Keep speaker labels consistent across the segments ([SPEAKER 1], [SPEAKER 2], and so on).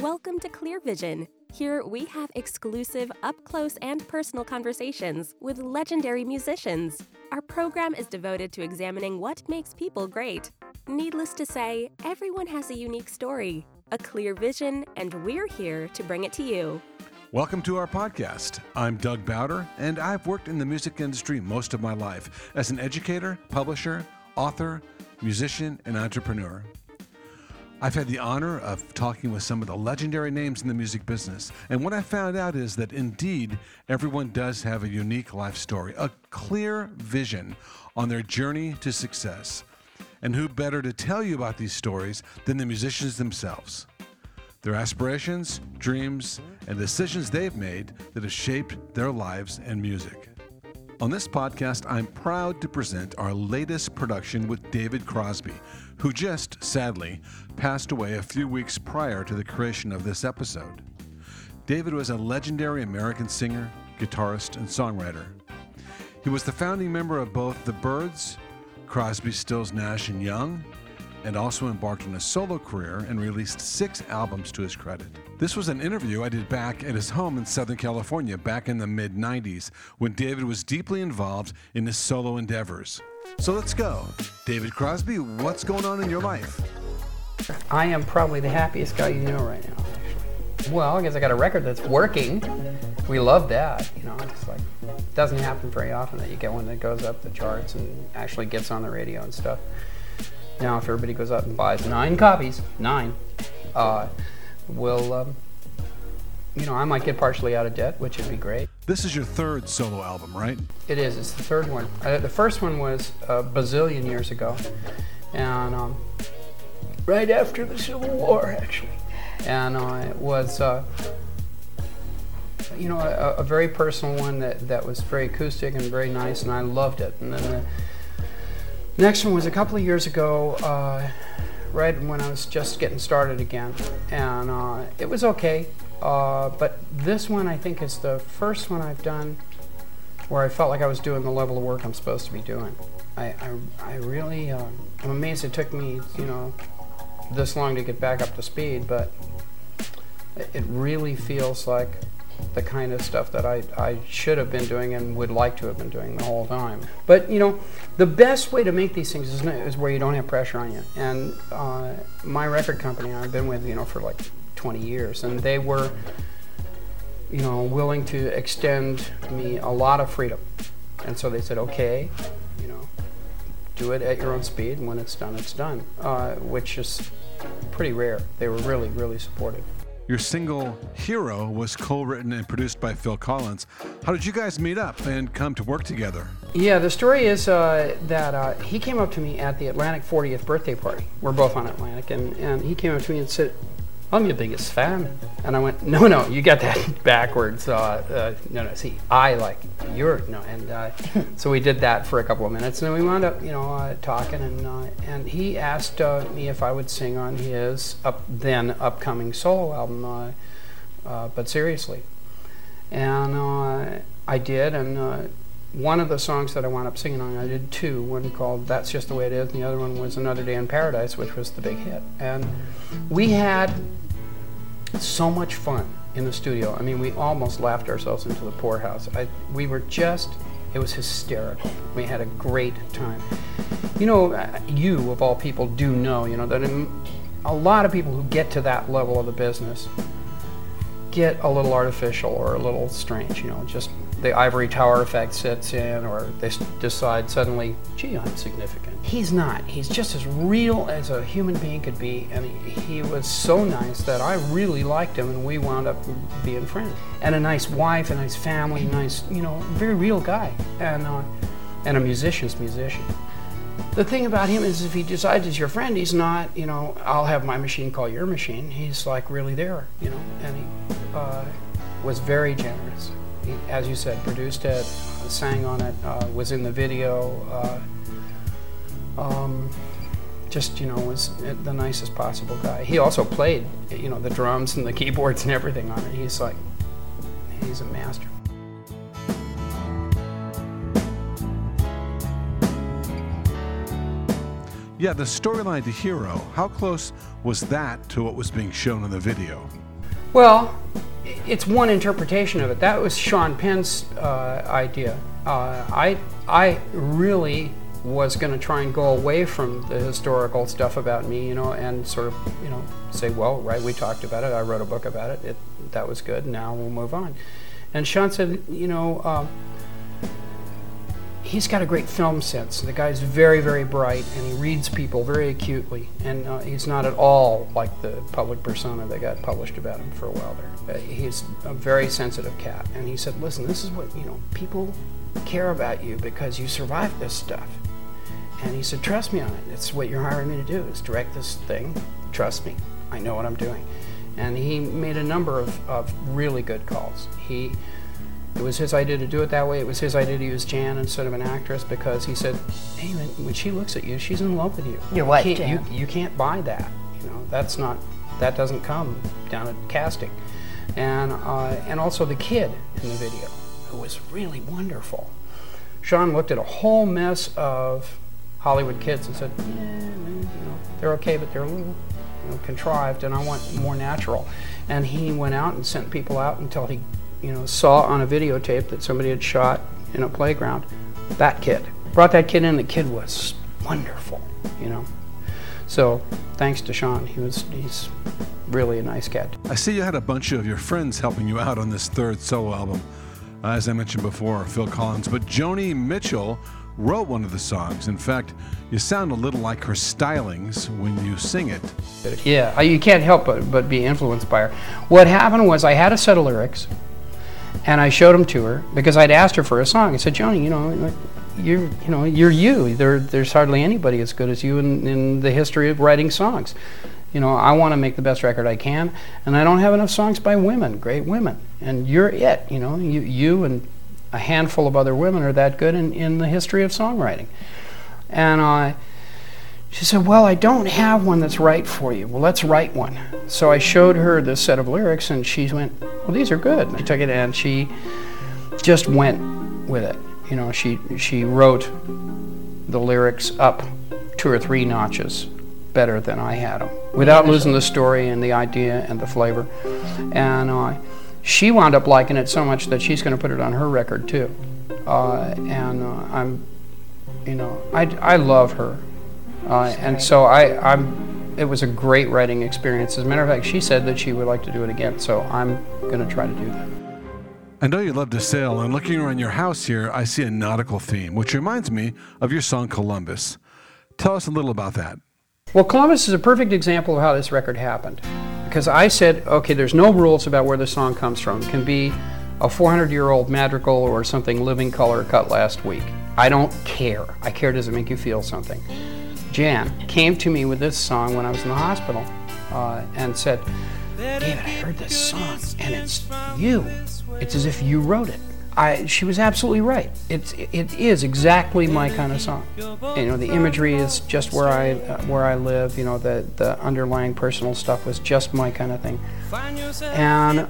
[SPEAKER 1] Welcome to Clear Vision. Here we have exclusive, up close, and personal conversations with legendary musicians. Our program is devoted to examining what makes people great. Needless to say, everyone has a unique story, a clear vision, and we're here to bring it to you.
[SPEAKER 2] Welcome to our podcast. I'm Doug Bowder, and I've worked in the music industry most of my life as an educator, publisher, author, musician, and entrepreneur. I've had the honor of talking with some of the legendary names in the music business, and what I found out is that indeed everyone does have a unique life story, a clear vision on their journey to success. And who better to tell you about these stories than the musicians themselves? Their aspirations, dreams, and decisions they've made that have shaped their lives and music. On this podcast, I'm proud to present our latest production with David Crosby, who just, sadly, passed away a few weeks prior to the creation of this episode. David was a legendary American singer, guitarist, and songwriter. He was the founding member of both the Byrds, Crosby, Stills, Nash, and Young, and also embarked on a solo career and released six albums to his credit. This was an interview I did back at his home in Southern California back in the mid 90s when David was deeply involved in his solo endeavors. So let's go. David Crosby, what's going on in your life?
[SPEAKER 3] I am probably the happiest guy you know right now, actually. Well, I guess I got a record that's working. We love that, you know. It's like it doesn't happen very often that you get one that goes up the charts and actually gets on the radio and stuff. Now, if everybody goes out and buys nine copies, nine, uh, will um, you know, I might get partially out of debt, which would be great.
[SPEAKER 2] This is your third solo album, right?
[SPEAKER 3] It is. It's the third one. Uh, the first one was a bazillion years ago, and um, right after the Civil War, actually, and uh, it was. Uh, you know, a, a, very personal one that, that was very acoustic and very nice, and I loved it. And then the next one was a couple of years ago, uh, right when I was just getting started again, and uh, it was okay. Uh, but this one, I think, is the first one I've done where I felt like I was doing the level of work I'm supposed to be doing. I, I, I really, uh, I'm amazed it took me, you know, this long to get back up to speed, but it really feels like the kind of stuff that I, I should have been doing and would like to have been doing the whole time. But you know, the best way to make these things is, is where you don't have pressure on you. And uh, my record company I've been with, you know, for like 20 years, and they were, you know, willing to extend me a lot of freedom. And so they said, okay, you know, do it at your own speed, and when it's done, it's done, uh, which is pretty rare. They were really, really supportive.
[SPEAKER 2] Your single Hero was co written and produced by Phil Collins. How did you guys meet up and come to work together?
[SPEAKER 3] Yeah, the story is uh, that uh, he came up to me at the Atlantic 40th birthday party. We're both on Atlantic, and, and he came up to me and said, I'm your biggest fan. And I went, no, no, you got that backwards. Uh, uh, no, no, see, I like you're no, and uh, so we did that for a couple of minutes, and then we wound up, you know, uh, talking, and uh, and he asked uh, me if I would sing on his up then upcoming solo album, but seriously, and I did, and one of the songs that I wound up singing on, I did two. One called "That's Just the Way It Is," and the other one was "Another Day in Paradise," which was the big hit. And we had so much fun in the studio. I mean, we almost laughed ourselves into the poorhouse. I, we were just, it was hysterical. We had a great time. You know, uh, you of all people do know, you know, that a lot of people who get to that level of the business get a little artificial or a little strange, you know, just the ivory tower effect sets in or they decide suddenly, gee, I'm significant. He's not. He's just as real as a human being could be, and he, was so nice that I really liked him, and we wound up being friends. And a nice wife, a nice family, nice, you know, very real guy, and uh, and a musician's musician. The thing about him is, if he decides he's your friend, he's not, you know, I'll have my machine call your machine. He's like really there, you know, and he uh, was very generous He, as you said, produced it, sang on it, uh, was in the video. Uh, um, just you know was the nicest possible guy. He also played you know the drums and the keyboards and everything on it. He's like he's a master.
[SPEAKER 2] Yeah, the storyline to Hero, how close was that to what was being shown in the video?
[SPEAKER 3] Well, it's one interpretation of it. That was Sean Penn's uh, idea. Uh, I I really was going to try and go away from the historical stuff about me, you know, and sort of, you know, say, well, right, we talked about it. I wrote a book about it. it that was good. Now we'll move on. And Sean said, you know, um, he's got a great film sense. The guy's very, very bright, and he reads people very acutely. And uh, he's not at all like the public persona that got published about him for a while there. Uh, he's a very sensitive cat. And he said, listen, this is what, you know, people care about you because you survived this stuff. And he said, trust me on it. It's what you're hiring me to do is direct this thing. Trust me. I know what I'm doing. And he made a number of, of really good calls. He it was his idea to do it that way. It was his idea to use Jan instead of an actress because he said, "Hey, man, when she looks at you, she's in love with you.
[SPEAKER 4] Your wife,
[SPEAKER 3] you can't, you, you can't buy that. You know, that's not that doesn't come down at casting." And uh, and also the kid in the video, who was really wonderful. Sean looked at a whole mess of Hollywood kids and said, "Yeah, man, you know, they're okay, but they're a little." You know, contrived, and I want more natural. And he went out and sent people out until he you know, saw on a videotape that somebody had shot in a playground that kid. Brought that kid in, the kid was wonderful, you know. So thanks to Sean, he was he's really a nice kid.
[SPEAKER 2] I see you had a bunch of your friends helping you out on this third solo album. Uh, as I mentioned before, Phil Collins, but Joni Mitchell wrote one of the songs. In fact, you sound a little like her stylings when you sing it.
[SPEAKER 3] Yeah, you can't help but, but be influenced by her. What happened was I had a set of lyrics, and I showed them to her because I'd asked her for a song. I said, Joni, you know, you're, you know, you're you. There, there's hardly anybody as good as you in, in the history of writing songs. You know, I want to make the best record I can, and I don't have enough songs by women, great women, and you're it. You know, you, you and a handful of other women are that good in, in the history of songwriting. And uh, she said, Well, I don't have one that's right for you. Well, let's write one. So I showed her this set of lyrics, and she went, Well, these are good. She took it and she just went with it. You know, she, she wrote the lyrics up two or three notches better than I had them without losing the story and the idea and the flavor. And uh, she wound up liking it so much that she's going to put it on her record too. Uh, and uh, I'm, you know, I, I love her. Uh, and so I, I'm, it was a great writing experience. As a matter of fact, she said that she would like to do it again. So I'm going to try to do that.
[SPEAKER 2] I know you love to sail, and looking around your house here, I see a nautical theme, which reminds me of your song Columbus. Tell us a little about that.
[SPEAKER 3] Well, Columbus is a perfect example of how this record happened. Because I said, okay, there's no rules about where the song comes from. It can be a 400 year old madrigal or something Living Colour cut last week. I don't care. I care does it make you feel something. Jan came to me with this song when I was in the hospital uh, and said, David, I heard this song and it's you. It's as if you wrote it. I, she was absolutely right. It's it is exactly my kind of song. You know, the imagery is just where I uh, where I live. You know, the the underlying personal stuff was just my kind of thing. And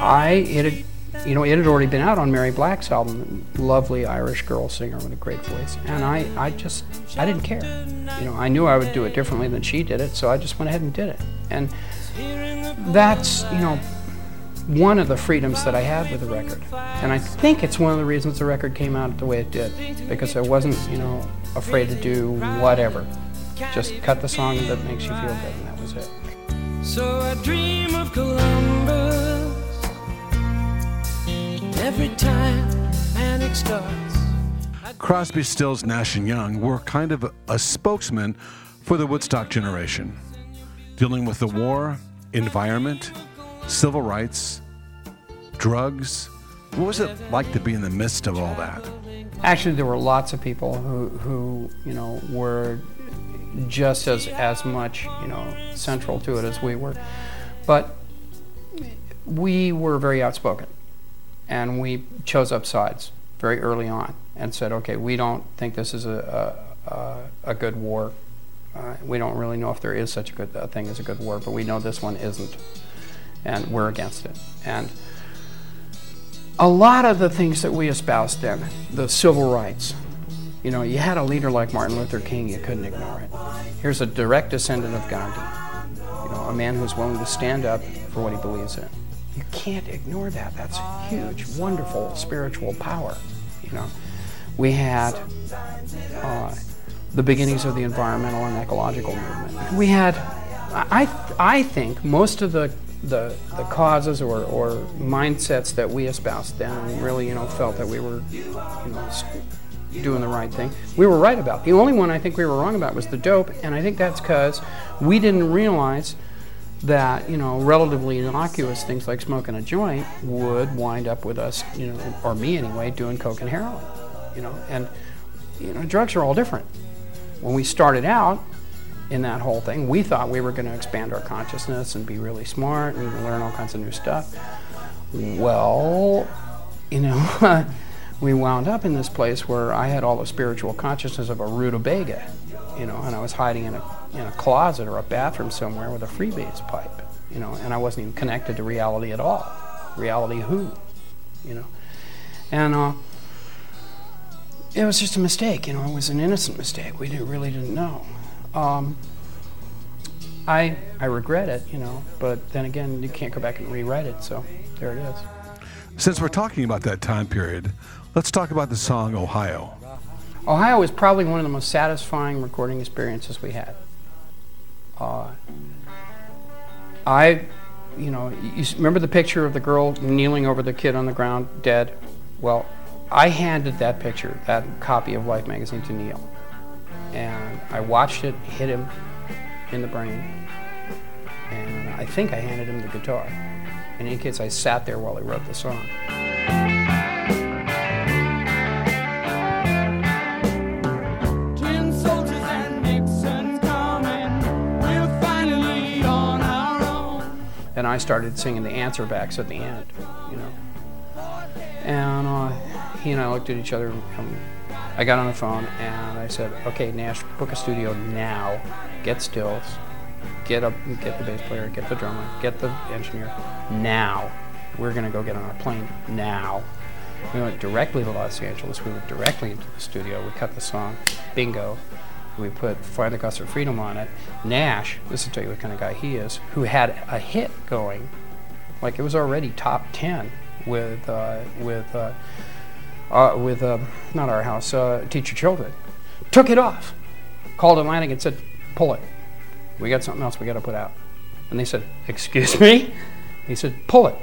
[SPEAKER 3] I it you know it had already been out on Mary Black's album, lovely Irish girl singer with a great voice. And I I just I didn't care. You know, I knew I would do it differently than she did it, so I just went ahead and did it. And that's you know one of the freedoms that I had with the record. And I think it's one of the reasons the record came out the way it did, because I wasn't, you know, afraid to do whatever. Just cut the song that makes you feel good, and that was it.
[SPEAKER 5] So I dream of Columbus every time panic starts.
[SPEAKER 2] Crosby, Stills, Nash, and Young were kind of a, a spokesman for the Woodstock generation, dealing with the war, environment, civil rights, drugs. What was it like to be in the midst of all that?
[SPEAKER 3] Actually, there were lots of people who, who you know, were just as, as much, you know, central to it as we were. But we were very outspoken, and we chose up sides very early on and said, okay, we don't think this is a, a, a good war. Uh, we don't really know if there is such a good a thing as a good war, but we know this one isn't, and we're against it. And a lot of the things that we espoused then, the civil rights, you know, you had a leader like Martin Luther King, you couldn't ignore it. Here's a direct descendant of Gandhi, you know, a man who's willing to stand up for what he believes in. You can't ignore that. That's huge, wonderful spiritual power. You know, we had uh, the beginnings of the environmental and ecological movement. We had, I, I think, most of the the, the causes or, or mindsets that we espoused then and really you know felt that we were you know doing the right thing we were right about the only one i think we were wrong about was the dope and i think that's because we didn't realize that you know relatively innocuous things like smoking a joint would wind up with us you know or me anyway doing coke and heroin you know? And you know drugs are all different. When we started out in that whole thing we thought we were going to expand our consciousness and be really smart and learn all kinds of new stuff. Well you know we wound up in this place where i had all the spiritual consciousness of a rutabaga you know and i was hiding in a in a closet or a bathroom somewhere with a freebase pipe, you know, and I wasn't even connected to reality at all. Reality who, you know, and uh, it was just a mistake, you know. It was an innocent mistake. We didn't, really didn't know. Um, I I regret it, you know, but then again, you can't go back and rewrite it. So there it is.
[SPEAKER 2] Since we're talking about that time period, let's talk about the song Ohio.
[SPEAKER 3] Ohio was probably one of the most satisfying recording experiences we had. Uh, I, you know, you remember the picture of the girl kneeling over the kid on the ground, dead? Well, I handed that picture, that copy of Life magazine to Neil. And I watched it hit him in the brain. And I think I handed him the guitar. In any case, I sat there while he wrote the song.
[SPEAKER 5] And
[SPEAKER 3] I started singing the answer backs at the end, you know. And uh, he and I looked at each other. And I got on the phone and I said, "Okay, Nash, book a studio now. Get Stills, get up, get the bass player, get the drummer, get the engineer now. We're gonna go get on a plane now." We went directly to Los Angeles. We went directly into the studio. We cut the song, bingo. We put Find the Cost of Freedom on it. Nash, this will tell you what kind of guy he is, who had a hit going, like it was already top ten with uh, with uh, uh, with uh, not our house, uh, Teach Your Children. Took it off, called Atlantic and said, "Pull it. We got something else we got to put out." And they said, "Excuse me." He said, "Pull it."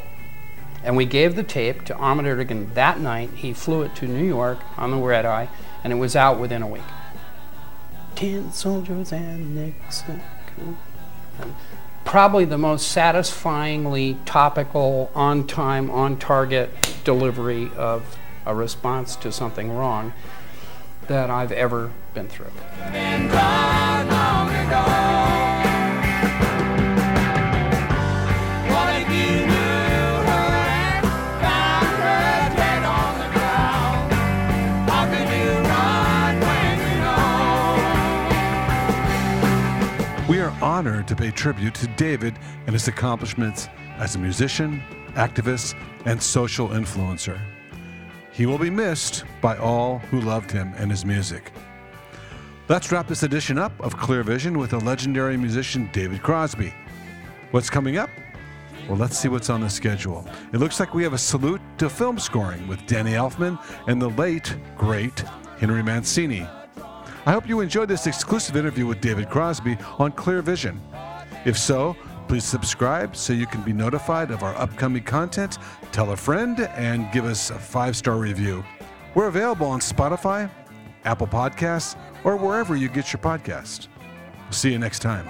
[SPEAKER 3] And we gave the tape to Ahmet Ertegun that night. He flew it to New York on the red eye, and it was out within a week. Tin soldiers and Nixon. Probably the most satisfyingly topical, on time, on target delivery of a response to something wrong that I've ever been through.
[SPEAKER 2] Honored to pay tribute to David and his accomplishments as a musician, activist, and social influencer. He will be missed by all who loved him and his music. Let's wrap this edition up of Clear Vision with the legendary musician David Crosby. What's coming up? Well, let's see what's on the schedule. It looks like we have a salute to film scoring with Danny Elfman and the late, great Henry Mancini. I hope you enjoyed this exclusive interview with David Crosby on Clear Vision. If so, please subscribe so you can be notified of our upcoming content, tell a friend, and give us a five star review. We're available on Spotify, Apple Podcasts, or wherever you get your podcast. See you next time.